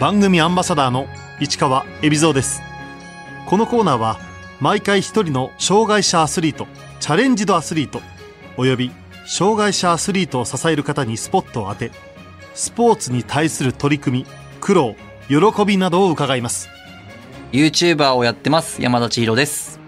番組アンバサダーの市川恵比蔵です。このコーナーは毎回一人の障害者アスリートチャレンジドアスリートおよび障害者アスリートを支える方にスポットを当てスポーツに対する取り組み苦労喜びなどを伺います。YouTuber をやってます山田千尋です。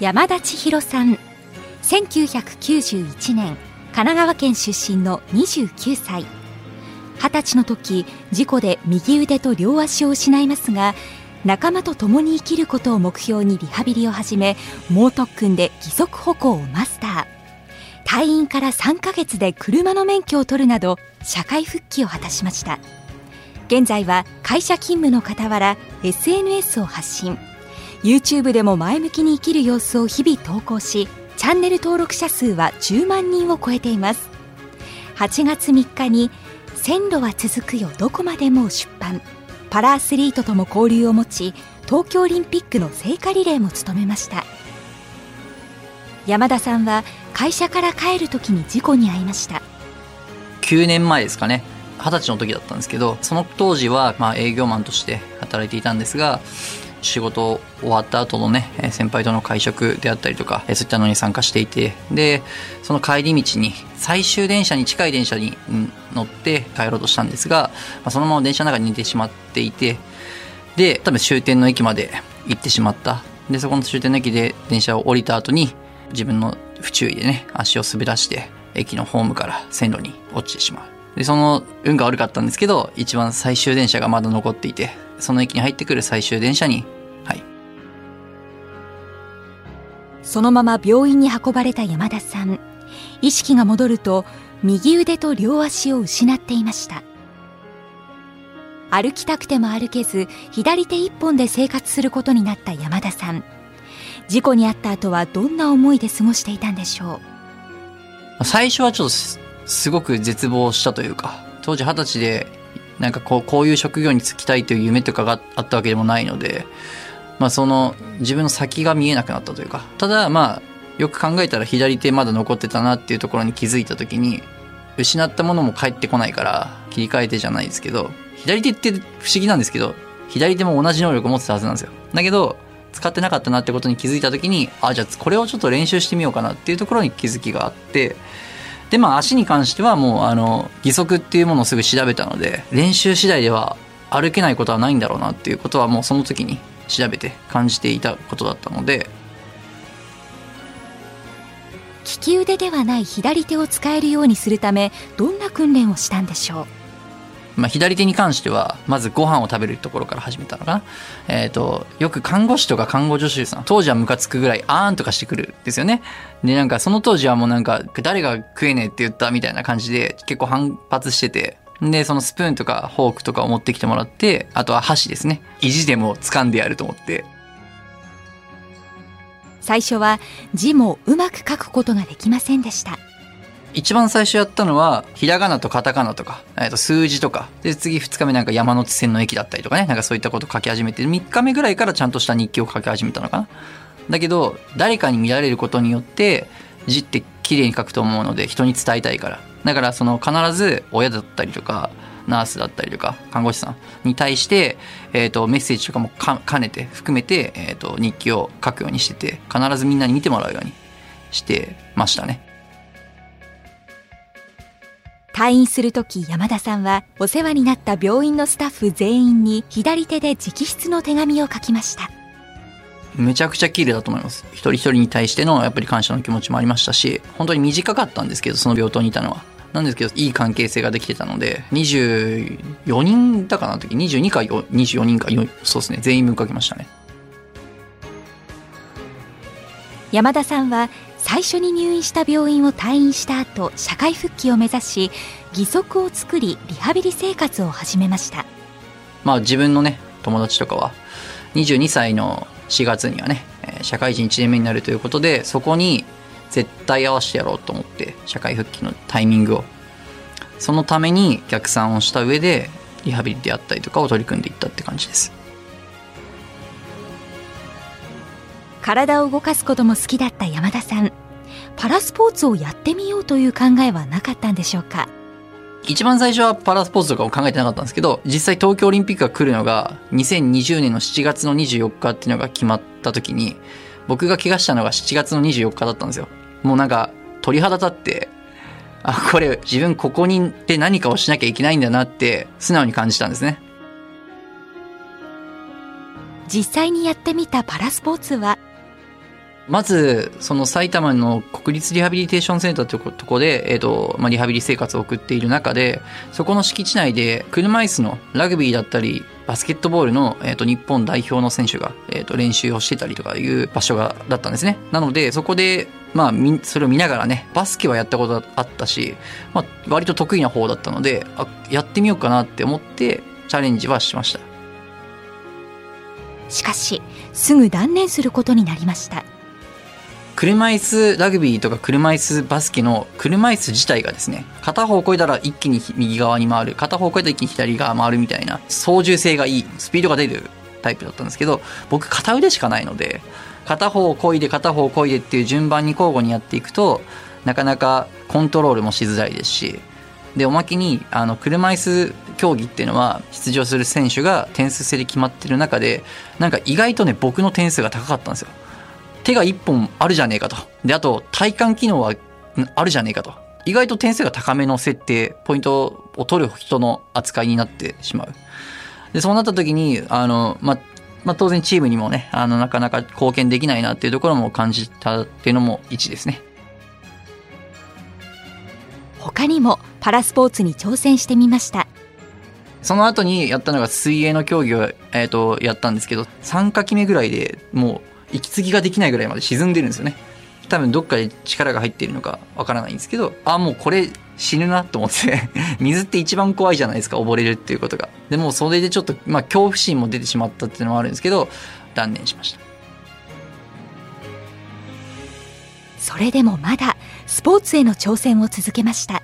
山田千尋さん。1991年神奈川県出身の29歳二十歳の時事故で右腕と両足を失いますが仲間と共に生きることを目標にリハビリを始め猛特訓で義足歩行をマスター。退院から3ヶ月で車の免許を取るなど社会復帰を果たしました。現在は会社勤務の傍ら SNS を発信。YouTube でも前向きに生きる様子を日々投稿しチャンネル登録者数は10万人を超えています。8月3日に線路は続くよ。どこまでも出版。パラアスリートとも交流を持ち東京オリンピックの聖火リレーも務めました。山田さんは会社から帰る時に事故に遭いました。9年前ですかね。二十歳の時だったんですけどその当時はまあ営業マンとして働いていたんですが仕事終わった後のね先輩との会食であったりとかそういったのに参加していてでその帰り道に最終電車に近い電車に乗って帰ろうとしたんですが、ま、そのまま電車の中に寝てしまっていてで多分終点の駅まで行ってしまった。でそこの終点の駅で電車を降りた後に自分の不注意でね足を滑らして駅のホームから線路に落ちてしまう。でその運が悪かったんですけど一番最終電車がまだ残っていてその駅に入ってくる最終電車にそのまま病院に運ばれた山田さん。意識が戻ると右腕と両足を失っていました。歩きたくても歩けず左手一本で生活することになった山田さん。事故に遭った後はどんな思いで過ごしていたんでしょう？最初はちょっとすごく絶望したというか当時二十歳でなんかこうこういう職業に就きたいという夢とかがあったわけでもないのでまあその自分の先が見えなくなったというかただまあよく考えたら左手まだ残ってたなっていうところに気づいた時に失ったものも返ってこないから切り替えてじゃないですけど左手って不思議なんですけど左手も同じ能力を持ってたはずなんですよ。だけど使ってなかったなってことに気づいた時にあじゃあこれをちょっと練習してみようかなっていうところに気づきがあってでまあ足に関してはもうあの義足っていうものをすぐ調べたので練習次第では歩けないことはないんだろうなっていうことはもうその時に調べて感じていたことだったので。利き腕ではない左手を使えるようにするためどんな訓練をしたんでしょう？まあ、左手に関してはまずご飯を食べるところから始めたのかな、えーと、よく看護師とか看護助手さん当時はムカつくぐらいあーんとかしてくるんですよね。でなんかその当時はもうなんか誰が食えねえって言ったみたいな感じで結構反発しててで、そのスプーンとかフォークとかを持ってきてもらって、あとは箸ですね。意地でも掴んでやると思って。最初は字もうまく書くことができませんでした。一番最初やったのは、ひらがなとカタカナとか、えっと数字とか、で、次二日目なんか山手線の駅だったりとかね、なんかそういったこと書き始めて、3日目ぐらいからちゃんとした日記を書き始めたのかな。だけど、誰かに見られることによって、字って綺麗に書くと思うので、人に伝えたいから。だからその必ず親だったりとかナースだったりとか看護師さんに対して、えー、とメッセージとかも兼ねて含めて、えー、と日記を書くようにしてて必ずみんなに見てもらうようにしてましたね。退院する時山田さんはお世話になった病院のスタッフ全員に左手で直筆の手紙を書きました。めちゃくちゃ綺麗だと思います。一人一人に対してのやっぱり感謝の気持ちもありましたし本当に短かったんですけどその病棟にいたのはなんですけどいい関係性ができてたので24人だかな時。22か24人かそうですね。全員分書きましたね。山田さんは最初に入院した病院を退院した後社会復帰を目指し義足を作りリハビリ生活を始めました。まあ自分のね友達とかは22歳の4月にはね社会人1年目になるということでそこに絶対合わせてやろうと思って社会復帰のタイミングを。そのために逆算をした上でリハビリであったりとかを取り組んでいったって感じです。体を動かすことも好きだった山田さん。パラスポーツをやってみようという考えはなかったんでしょうか？一番最初はパラスポーツとかを考えてなかったんですけど、実際東京オリンピックが来るのが2020年の7月の24日っていうのが決まった時に、僕が怪我したのが7月の24日だったんですよ。もうなんか鳥肌立って、あ、これ自分ここに行って何かをしなきゃいけないんだなって素直に感じたんですね。実際にやってみたパラスポーツは？まず、その埼玉の国立リハビリテーションセンターというところで、えっ、ー、と、まあ、リハビリ生活を送っている中で、そこの敷地内で車椅子のラグビーだったり、バスケットボールの、えっ、ー、と、日本代表の選手が、えっ、ー、と、練習をしてたりとかいう場所が、だったんですね。なので、そこで、まあ、それを見ながらね、バスケはやったことあったし、まあ、割と得意な方だったので、あ、やってみようかなって思って、チャレンジはしました。しかし、すぐ断念することになりました。車椅子ラグビーとか車椅子バスケの車椅子自体がですね、片方を越えたら一気に右側に回る、片方を越えたら一気に左側回るみたいな、操縦性がいい、スピードが出るタイプだったんですけど、僕片腕しかないので、片方を漕いで片方を漕いでっていう順番に交互にやっていくと、なかなかコントロールもしづらいですし、で、おまけに、あの、車椅子競技っていうのは、出場する選手が点数制で決まってる中で、なんか意外とね、僕の点数が高かったんですよ。手が1本あるじゃねえかと。で、あと体幹機能はあるじゃねえかと。意外と点数が高めの設定、ポイントを取る人の扱いになってしまう。で、そうなった時に、あの、ま、まあ、当然チームにもね、あの、なかなか貢献できないなっていうところも感じたっていうのも1ですね。他にもパラスポーツに挑戦してみました。その後にやったのが水泳の競技を、えっ、ー、と、やったんですけど、3かき目ぐらいでもう、息継ぎができないぐらいまで沈んでるんですよね。多分どっかで力が入っているのかわからないんですけどあもうこれ死ぬなと思って 水って一番怖いじゃないですか溺れるっていうことが。でもそれでちょっとまあ恐怖心も出てしまったっていうのもあるんですけど断念しました。それでもまだスポーツへの挑戦を続けました。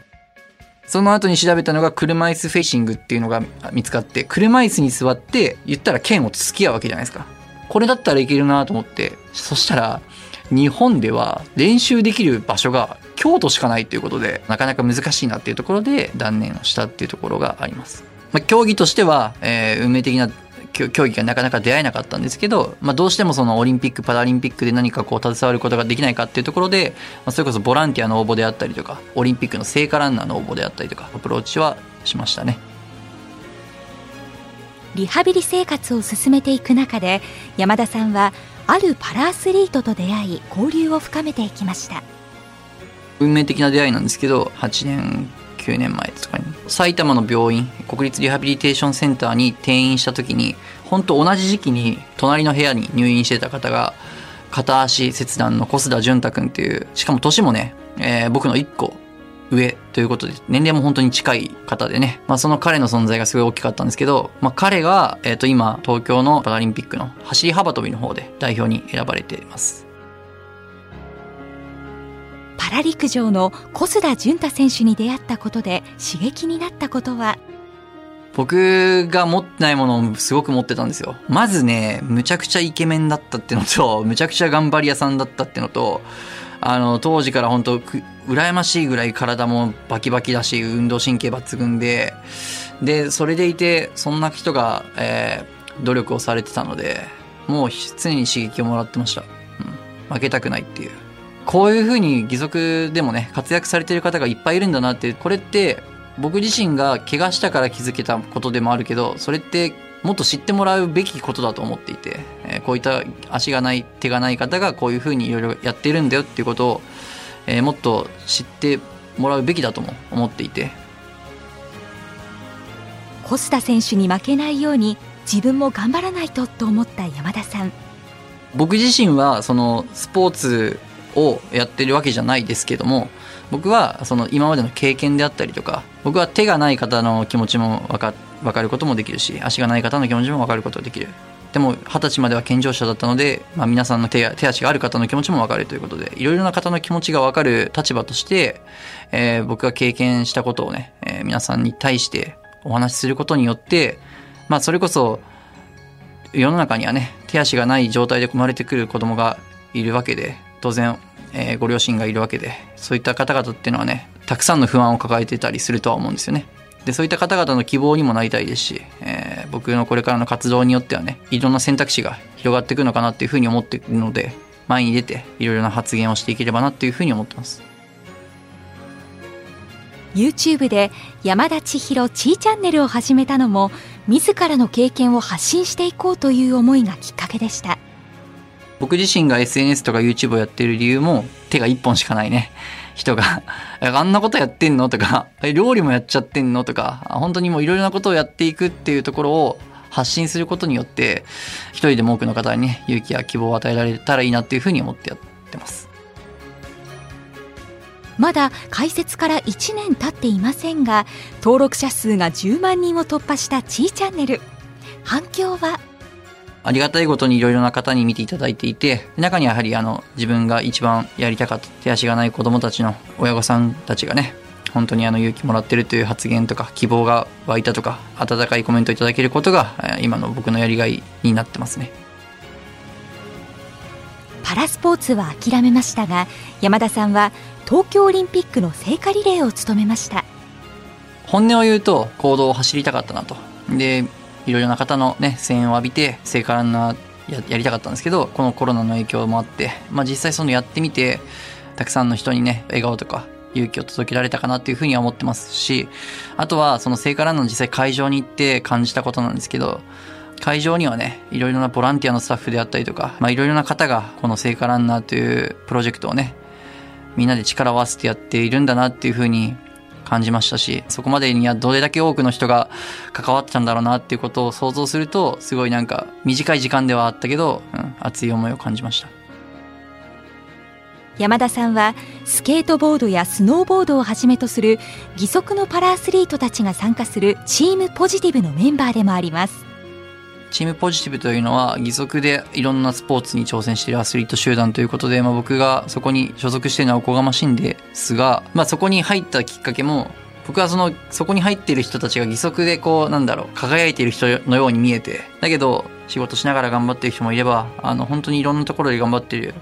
その後に調べたのが車椅子フェイシングっていうのが見つかって車椅子に座って言ったら剣を突き合うわけじゃないですかこれだったらいけるなと思って、そしたら、日本では練習できる場所が京都しかないということで、なかなか難しいなっていうところで断念をしたっていうところがあります。まあ、競技としては、えー、運命的な競技がなかなか出会えなかったんですけど、まあ、どうしてもそのオリンピック・パラリンピックで何かこう携わることができないかっていうところで、まあ、それこそボランティアの応募であったりとか、オリンピックの聖火ランナーの応募であったりとか、アプローチはしましたね。リハビリ生活を進めていく中で山田さんはあるパラアスリートと出会い交流を深めていきました。運命的な出会いなんですけど8年9年前とかに埼玉の病院国立リハビリテーションセンターに転院した時に本当同じ時期に隣の部屋に入院してた方が片足切断の小須田淳太君っていうしかも年もね、えー、僕の1個上ということで、年齢も本当に近い方でね、まあその彼の存在がすごい大きかったんですけど、まあ彼が、えっ、ー、と今、東京のパラリンピックの走り幅跳びの方で代表に選ばれています。パラ陸上の小須田潤太選手に出会ったことで刺激になったことは？僕が持ってないものをすごく持ってたんですよ。まずね、むちゃくちゃイケメンだったってのと、むちゃくちゃ頑張り屋さんだったってのと、あの、当時から本当羨ましいぐらい体もバキバキだし、運動神経抜群で、で、それでいて、そんな人が、えー、努力をされてたので、もう常に刺激をもらってました。うん。負けたくないっていう。こういう風に義足でもね、活躍されてる方がいっぱいいるんだなって、これって僕自身が怪我したから気づけたことでもあるけど、それってもっと知ってもらうべきことだと思っていて、えー、こういった足がない、手がない方がこういう風にいろいろやってるんだよっていうことをえー、もっと知ってもらうべきだとも思っていて。小須田選手に負けないように自分も頑張らないとと思った山田さん。僕自身はそのスポーツをやってるわけじゃないですけども僕はその今までの経験であったりとか僕は手がない方の気持ちも分か分かることもできるし足がない方の気持ちも分かることができるでも二十歳までは健常者だったので、まあ、皆さんの手手足がある方の気持ちも分かるということでいろいろな方の気持ちが分かる立場として、えー、僕が経験したことをね、えー、皆さんに対してお話しすることによって、まあ、それこそ世の中にはね手足がない状態で生まれてくる子供がいるわけで当然、えー、ご両親がいるわけでそういった方々っていうのはねたくさんの不安を抱えてたりするとは思うんですよね。で、そういった方々の希望にもなりたいですし、えー、僕のこれからの活動によってはね、いろんな選択肢が広がっていくのかなっていうふうに思っているので、前に出ていろいろな発言をしていければなっていうふうに思ってます。YouTube で山田千尋ちーチャンネルを始めたのも自らの経験を発信していこうという思いがきっかけでした僕自身が SNS とか YouTube をやってる理由も手が一本しかないね。人が。あんなことやってんの？とか。料理もやっちゃってんの？とか。本当にもういろいろなことをやっていくっていうところを発信することによって一人でも多くの方にね勇気や希望を与えられたらいいなっていうふうに思ってやってます。まだ開設から1年経っていませんが登録者数が10万人を突破したちーチャンネル。反響はありがたいことにいろいろな方に見ていただいていて中にはやはりあの自分が一番やりたかった手足がない子どもたちの親御さんたちがね本当にあの勇気もらってるという発言とか希望が湧いたとか温かいコメントいただけることが今の僕のやりがいになってますね。パラスポーツは諦めましたが山田さんは東京オリンピックの聖火リレーを務めました。本音を言うと行動を走りたかったなと。でいろいろな方のね声援を浴びて聖火ランナーややりたかったんですけどこのコロナの影響もあって、まあ、実際そのやってみてたくさんの人にね笑顔とか勇気を届けられたかなっていうふうには思ってますしあとはその聖火ランナーの実際会場に行って感じたことなんですけど会場にはねいろいろなボランティアのスタッフであったりとか、まあ、いろいろな方がこの聖火ランナーというプロジェクトをねみんなで力を合わせてやっているんだなっていうふうに感じましたし、そこまでにはどれだけ多くの人が関わってたんだろうなっていうことを想像すると、すごいなんか短い時間ではあったけど、うん、熱い思いを感じました。山田さんはスケートボードやスノーボードをはじめとする義足のパラアスリートたちが参加するチームポジティブのメンバーでもありますチームポジティブというのは義足でいろんなスポーツに挑戦しているアスリート集団ということで、まあ、僕がそこに所属しているのはおこがましいんですが、まあ、そこに入ったきっかけも僕はそのそこに入っている人たちが義足でこうなんだろう輝いている人のように見えてだけど仕事しながら頑張っている人もいればあの本当にいろんなところで頑張っている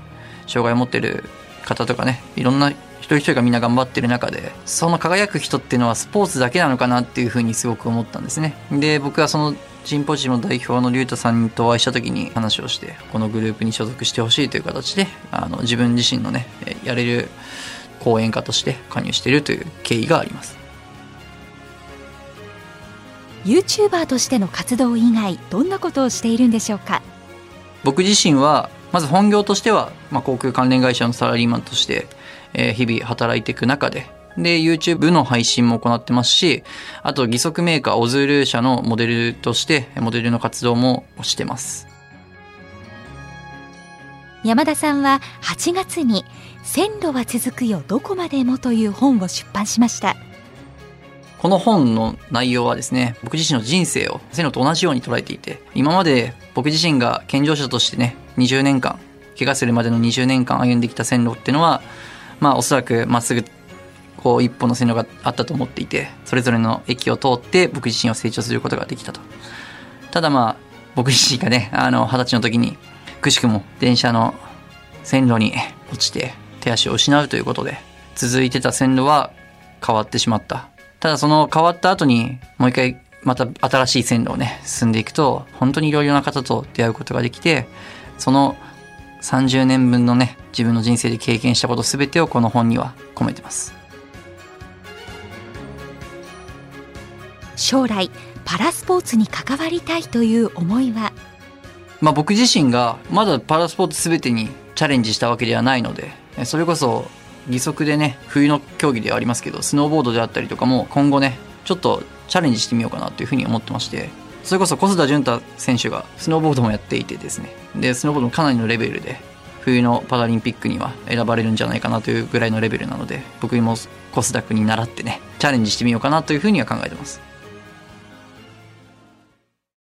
障害を持っている方とかねいろんな一人一人がみんな頑張ってる中でその輝く人っていうのはスポーツだけなのかなっていうふうにすごく思ったんですね。で僕はそのチンポジの代表の竜太さんとお会いした時に話をしてこのグループに所属してほしいという形であの自分自身のねやれる講演家として加入しているという経緯があります。YouTuber としての活動以外どんなことをしているんでしょうか？僕自身はまず本業としては、まあ、航空関連会社のサラリーマンとして、えー、日々働いていく中でで、YouTube の配信も行ってますし、あと義足メーカーオズール社のモデルとして、モデルの活動もしてます。山田さんは8月に「線路は続くよどこまでも」という本を出版しましたこの本の内容はですね僕自身の人生を線路と同じように捉えていて今まで僕自身が健常者としてね20年間怪我するまでの20年間歩んできた線路っていうのはまあおそらくまっすぐこう一本の線路があったと思っていてそれぞれの駅を通って僕自身を成長することができたと。ただまあ僕自身がねあの二十歳の時にくしくも電車の線路に落ちて手足を失うということで続いてた線路は変わってしまった。ただその変わった後にもう一回また新しい線路をね進んでいくと本当にいろいろな方と出会うことができてその30年分のね自分の人生で経験したこと全てをこの本には込めてます。将来パラスポーツに関わりたいという思いは？まあ僕自身がまだパラスポーツ全てにチャレンジしたわけではないのでそれこそ義足でね冬の競技ではありますけどスノーボードであったりとかも今後ねちょっとチャレンジしてみようかなというふうに思ってましてそれこそ小須田潤太選手がスノーボードもやっていてですね。でスノーボードもかなりのレベルで冬のパラリンピックには選ばれるんじゃないかなというぐらいのレベルなので僕も小須田君に習ってねチャレンジしてみようかなというふうには考えてます。